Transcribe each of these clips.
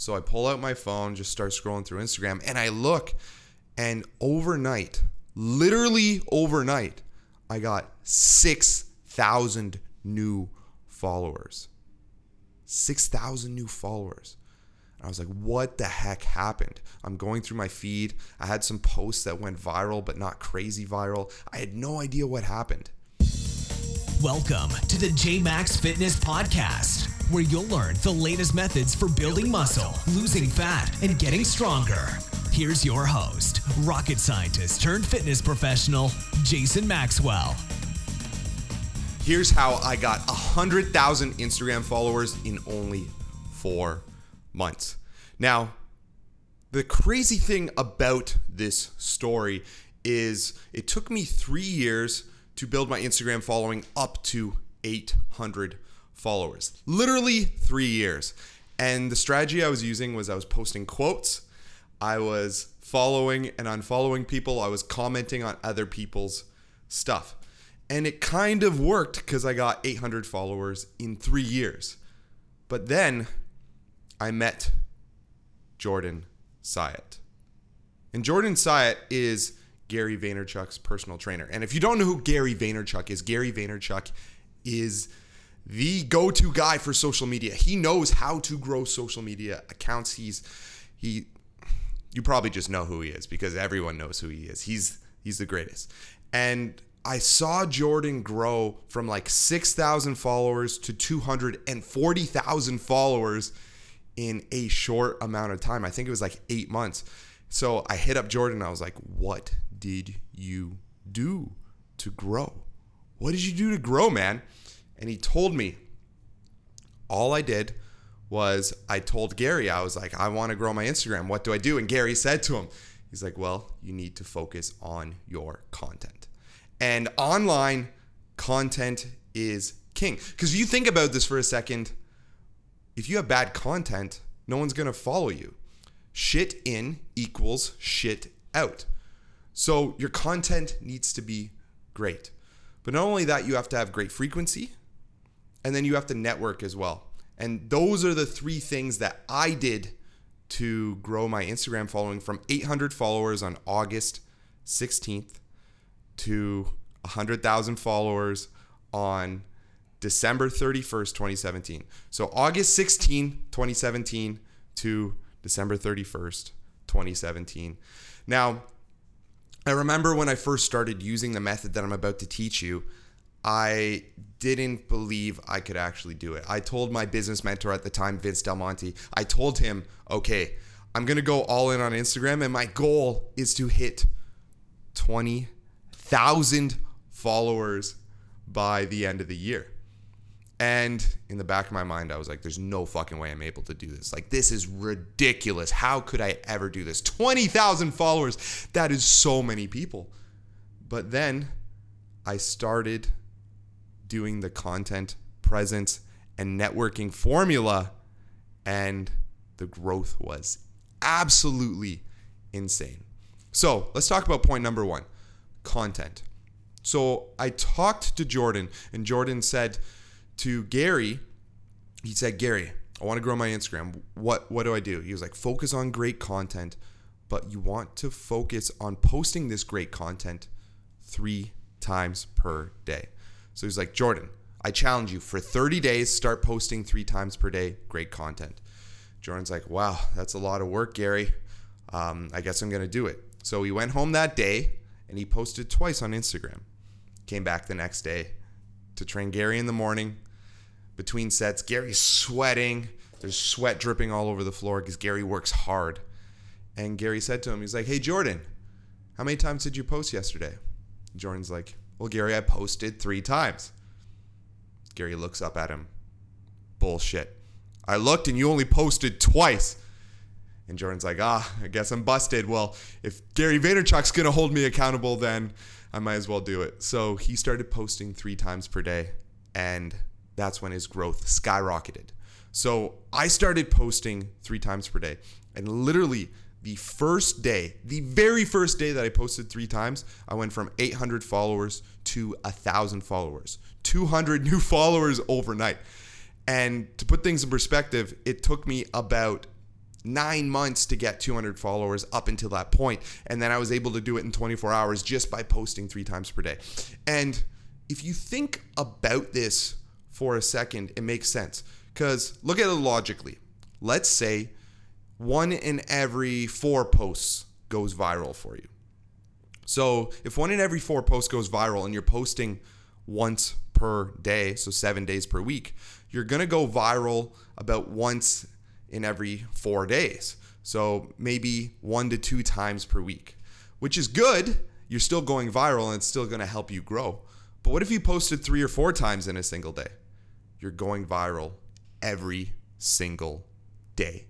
So I pull out my phone, just start scrolling through Instagram, and I look, and overnight, literally overnight, I got 6,000 new followers. 6,000 new followers. I was like, what the heck happened? I'm going through my feed. I had some posts that went viral, but not crazy viral. I had no idea what happened. Welcome to the J Max Fitness Podcast, where you'll learn the latest methods for building muscle, losing fat, and getting stronger. Here's your host, rocket scientist turned fitness professional, Jason Maxwell. Here's how I got 100,000 Instagram followers in only four months. Now, the crazy thing about this story is it took me three years to build my Instagram following up to 800 followers. Literally three years. And the strategy I was using was I was posting quotes, I was following and unfollowing people, I was commenting on other people's stuff. And it kind of worked because I got 800 followers in three years. But then I met Jordan Syatt. And Jordan Syatt is Gary Vaynerchuk's personal trainer. And if you don't know who Gary Vaynerchuk is, Gary Vaynerchuk is the go-to guy for social media. He knows how to grow social media accounts. He's he you probably just know who he is because everyone knows who he is. He's he's the greatest. And I saw Jordan grow from like 6,000 followers to 240,000 followers in a short amount of time. I think it was like 8 months. So I hit up Jordan. I was like, "What did you do to grow? What did you do to grow, man?" And he told me all I did was I told Gary, I was like, I want to grow my Instagram. What do I do? And Gary said to him, he's like, well, you need to focus on your content. And online content is king. Because you think about this for a second, if you have bad content, no one's going to follow you. Shit in equals shit out. So your content needs to be great. But not only that, you have to have great frequency and then you have to network as well. And those are the three things that I did to grow my Instagram following from 800 followers on August 16th to 100,000 followers on December 31st, 2017. So August 16, 2017 to December 31st, 2017. Now, I remember when I first started using the method that I'm about to teach you, I didn't believe I could actually do it. I told my business mentor at the time, Vince Del Monte, I told him, okay, I'm going to go all in on Instagram, and my goal is to hit 20,000 followers by the end of the year. And in the back of my mind, I was like, there's no fucking way I'm able to do this. Like, this is ridiculous. How could I ever do this? 20,000 followers. That is so many people. But then I started doing the content, presence, and networking formula, and the growth was absolutely insane. So let's talk about point number one content. So I talked to Jordan, and Jordan said to Gary, he said, Gary, I want to grow my Instagram. What what do I do? He was like, focus on great content, but you want to focus on posting this great content three times per day. So he's like, Jordan, I challenge you for 30 days, start posting three times per day, great content. Jordan's like, wow, that's a lot of work, Gary. Um, I guess I'm going to do it. So he went home that day and he posted twice on Instagram. Came back the next day to train Gary in the morning. Between sets, Gary's sweating. There's sweat dripping all over the floor because Gary works hard. And Gary said to him, he's like, hey, Jordan, how many times did you post yesterday? Jordan's like, well, Gary, I posted three times. Gary looks up at him. Bullshit. I looked and you only posted twice. And Jordan's like, ah, I guess I'm busted. Well, if Gary Vaynerchuk's going to hold me accountable, then I might as well do it. So he started posting three times per day. And that's when his growth skyrocketed. So I started posting three times per day. And literally, the first day, the very first day that I posted three times, I went from 800 followers to 1,000 followers, 200 new followers overnight. And to put things in perspective, it took me about nine months to get 200 followers up until that point. And then I was able to do it in 24 hours just by posting three times per day. And if you think about this for a second, it makes sense. Because look at it logically. Let's say one in every four posts goes viral for you. So if one in every four posts goes viral and you're posting once per day, so seven days per week, you're to go viral about once in every four days. So maybe one to two times per week, which is good. You're still going viral and it's still to help you grow. But what if you posted three or four times in a single day? You're going viral every single day.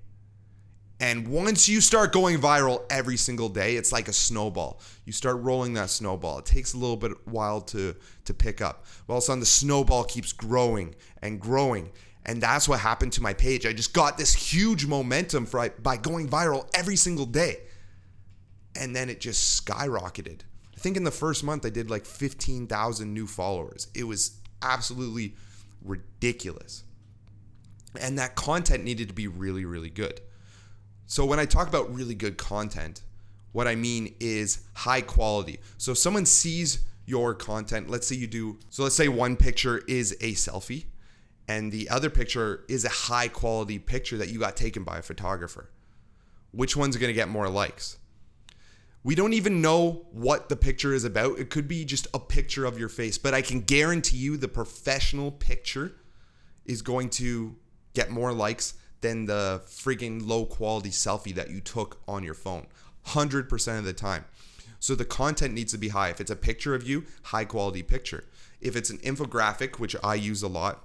And once you start going viral every single day, it's like a snowball. You start rolling that snowball. It takes a little bit while to to pick up. But all of a sudden the snowball keeps growing and growing. And that's what happened to my page. I just got this huge momentum for, by going viral every single day. And then it just skyrocketed. I think in the first month I did like 15,000 new followers. It was absolutely ridiculous. And that content needed to be really, really good. So when I talk about really good content, what I mean is high quality. So if someone sees your content, let's say you do, so let's say one picture is a selfie and the other picture is a high quality picture that you got taken by a photographer. Which one's going to get more likes? We don't even know what the picture is about. It could be just a picture of your face, but I can guarantee you the professional picture is going to get more likes than the freaking low quality selfie that you took on your phone 100% of the time. So the content needs to be high. If it's a picture of you, high quality picture. If it's an infographic, which I use a lot,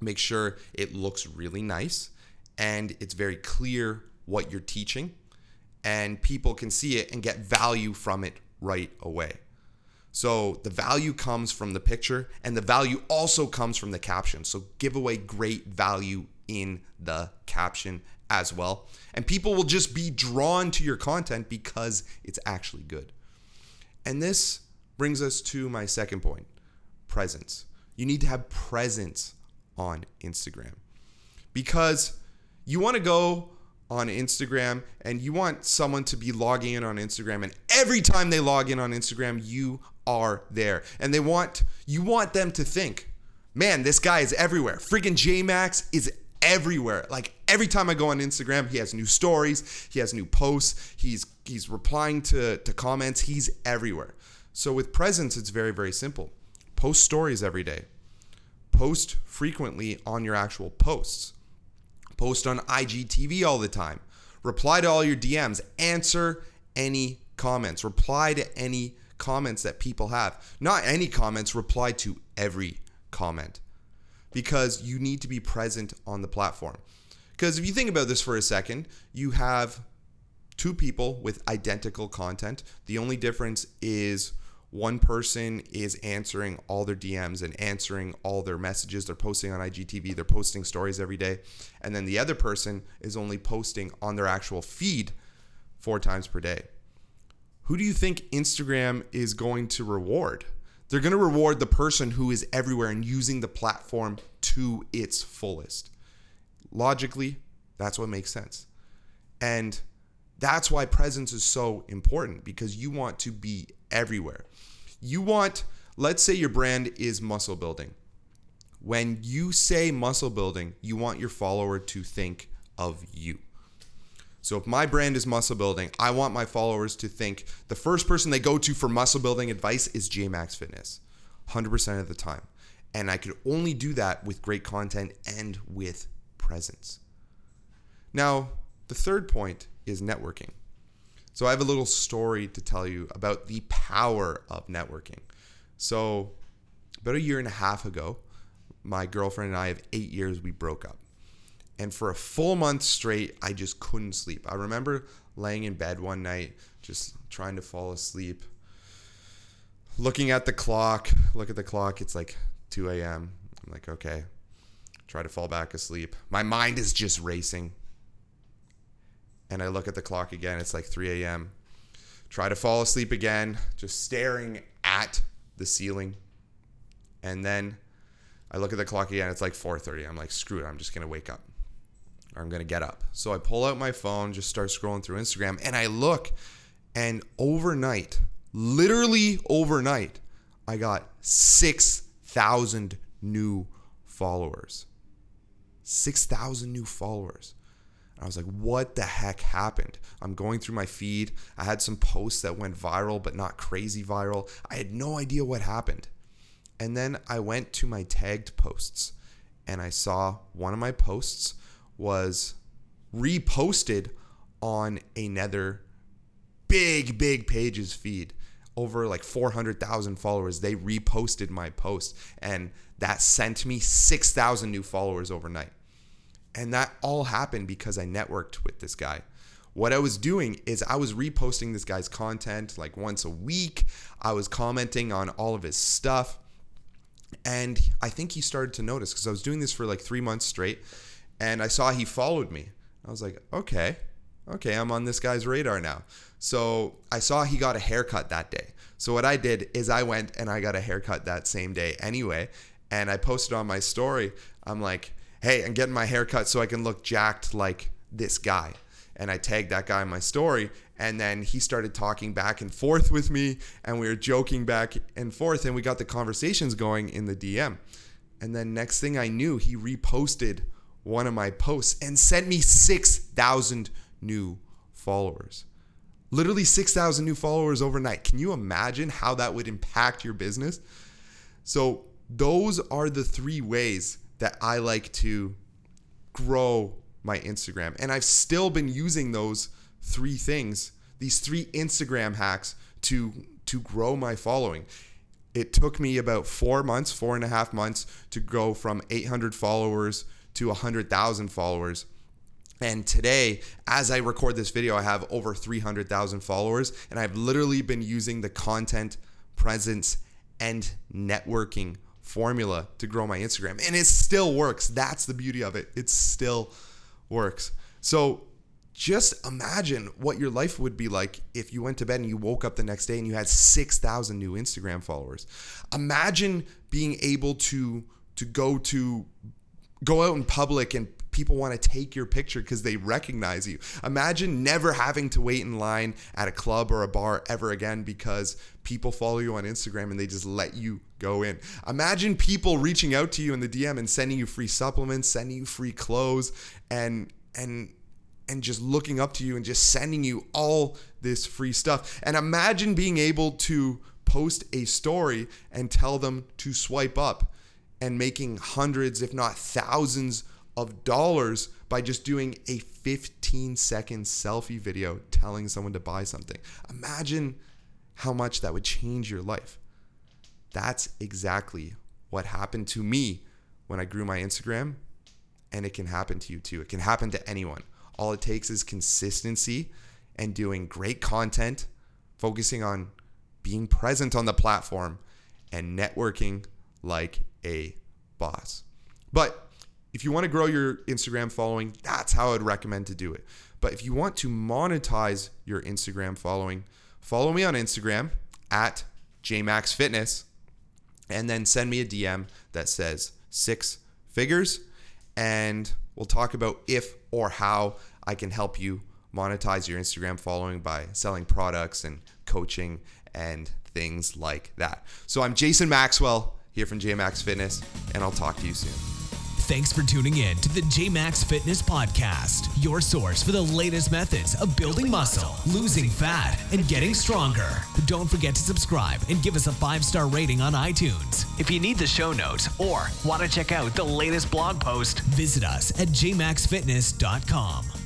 make sure it looks really nice and it's very clear what you're teaching and people can see it and get value from it right away. So the value comes from the picture and the value also comes from the caption. So give away great value in the caption as well. And people will just be drawn to your content because it's actually good. And this brings us to my second point presence. You need to have presence on Instagram because you want to go on Instagram and you want someone to be logging in on Instagram and every time they log in on Instagram you are there and they want you want them to think man this guy is everywhere freaking J-Max is everywhere. Like every time I go on Instagram, he has new stories, he has new posts, he's he's replying to to comments, he's everywhere. So with presence, it's very very simple. Post stories every day. Post frequently on your actual posts. Post on IGTV all the time. Reply to all your DMs. Answer any comments. Reply to any comments that people have. Not any comments, reply to every comment because you need to be present on the platform. Because if you think about this for a second, you have two people with identical content. The only difference is one person is answering all their DMs and answering all their messages. They're posting on IGTV, they're posting stories every day. And then the other person is only posting on their actual feed four times per day. Who do you think Instagram is going to reward? They're going to reward the person who is everywhere and using the platform to its fullest. Logically, that's what makes sense. And that's why presence is so important because you want to be everywhere. You want, let's say your brand is muscle building. When you say muscle building, you want your follower to think of you. So if my brand is muscle building, I want my followers to think the first person they go to for muscle building advice is JMax Fitness, 100% of the time. And I could only do that with great content and with presence. Now, the third point is networking. So I have a little story to tell you about the power of networking. So about a year and a half ago, my girlfriend and I have 8 years we broke up. And for a full month straight, I just couldn't sleep. I remember laying in bed one night, just trying to fall asleep, looking at the clock. Look at the clock, it's like 2 a.m. I'm like, okay, try to fall back asleep. My mind is just racing. And I look at the clock again, it's like 3 a.m. Try to fall asleep again, just staring at the ceiling. And then I look at the clock again, it's like 4:30. I'm like, screw it, I'm just gonna wake up I'm going to get up. So I pull out my phone, just start scrolling through Instagram, and I look, and overnight, literally overnight, I got 6,000 new followers. 6,000 new followers. I was like, what the heck happened? I'm going through my feed. I had some posts that went viral, but not crazy viral. I had no idea what happened. And then I went to my tagged posts and I saw one of my posts was reposted on another big, big pages feed. Over like 400,000 followers. They reposted my post and that sent me 6,000 new followers overnight. And that all happened because I networked with this guy. What I was doing is I was reposting this guy's content like once a week. I was commenting on all of his stuff. And I think he started to notice because I was doing this for like three months straight. And I saw he followed me. I was like, okay, okay, I'm on this guy's radar now. So I saw he got a haircut that day. So what I did is I went and I got a haircut that same day anyway. And I posted on my story, I'm like, hey, I'm getting my hair cut so I can look jacked like this guy. And I tagged that guy in my story. And then he started talking back and forth with me. And we were joking back and forth. And we got the conversations going in the DM. And then next thing I knew, he reposted one of my posts and sent me 6,000 new followers. Literally 6,000 new followers overnight. Can you imagine how that would impact your business? So, those are the three ways that I like to grow my Instagram. And I've still been using those three things, these three Instagram hacks to to grow my following. It took me about four months, four and a half months to go from 800 followers to 100,000 followers. And today, as I record this video, I have over 300,000 followers, and I've literally been using the content, presence, and networking formula to grow my Instagram. And it still works. That's the beauty of it. It still works. So just imagine what your life would be like if you went to bed and you woke up the next day and you had 6,000 new Instagram followers. Imagine being able to to go to go out in public and people want to take your picture because they recognize you. Imagine never having to wait in line at a club or a bar ever again because people follow you on Instagram and they just let you go in. Imagine people reaching out to you in the DM and sending you free supplements, sending you free clothes and and and just looking up to you and just sending you all this free stuff. And imagine being able to post a story and tell them to swipe up and making hundreds if not thousands of dollars by just doing a 15 second selfie video telling someone to buy something. Imagine how much that would change your life. That's exactly what happened to me when I grew my Instagram, and it can happen to you too. It can happen to anyone. All it takes is consistency and doing great content, focusing on being present on the platform, and networking like a boss. But if you want to grow your Instagram following, that's how I'd recommend to do it. But if you want to monetize your Instagram following, follow me on Instagram at jmaxfitness and then send me a DM that says six figures and we'll talk about if or how I can help you monetize your Instagram following by selling products and coaching and things like that. So I'm Jason Maxwell here from JMax Fitness and I'll talk to you soon. Thanks for tuning in to the JMax Fitness Podcast, your source for the latest methods of building muscle, losing fat, and getting stronger. Don't forget to subscribe and give us a five star rating on iTunes. If you need the show notes or want to check out the latest blog post, visit us at jmaxfitness.com.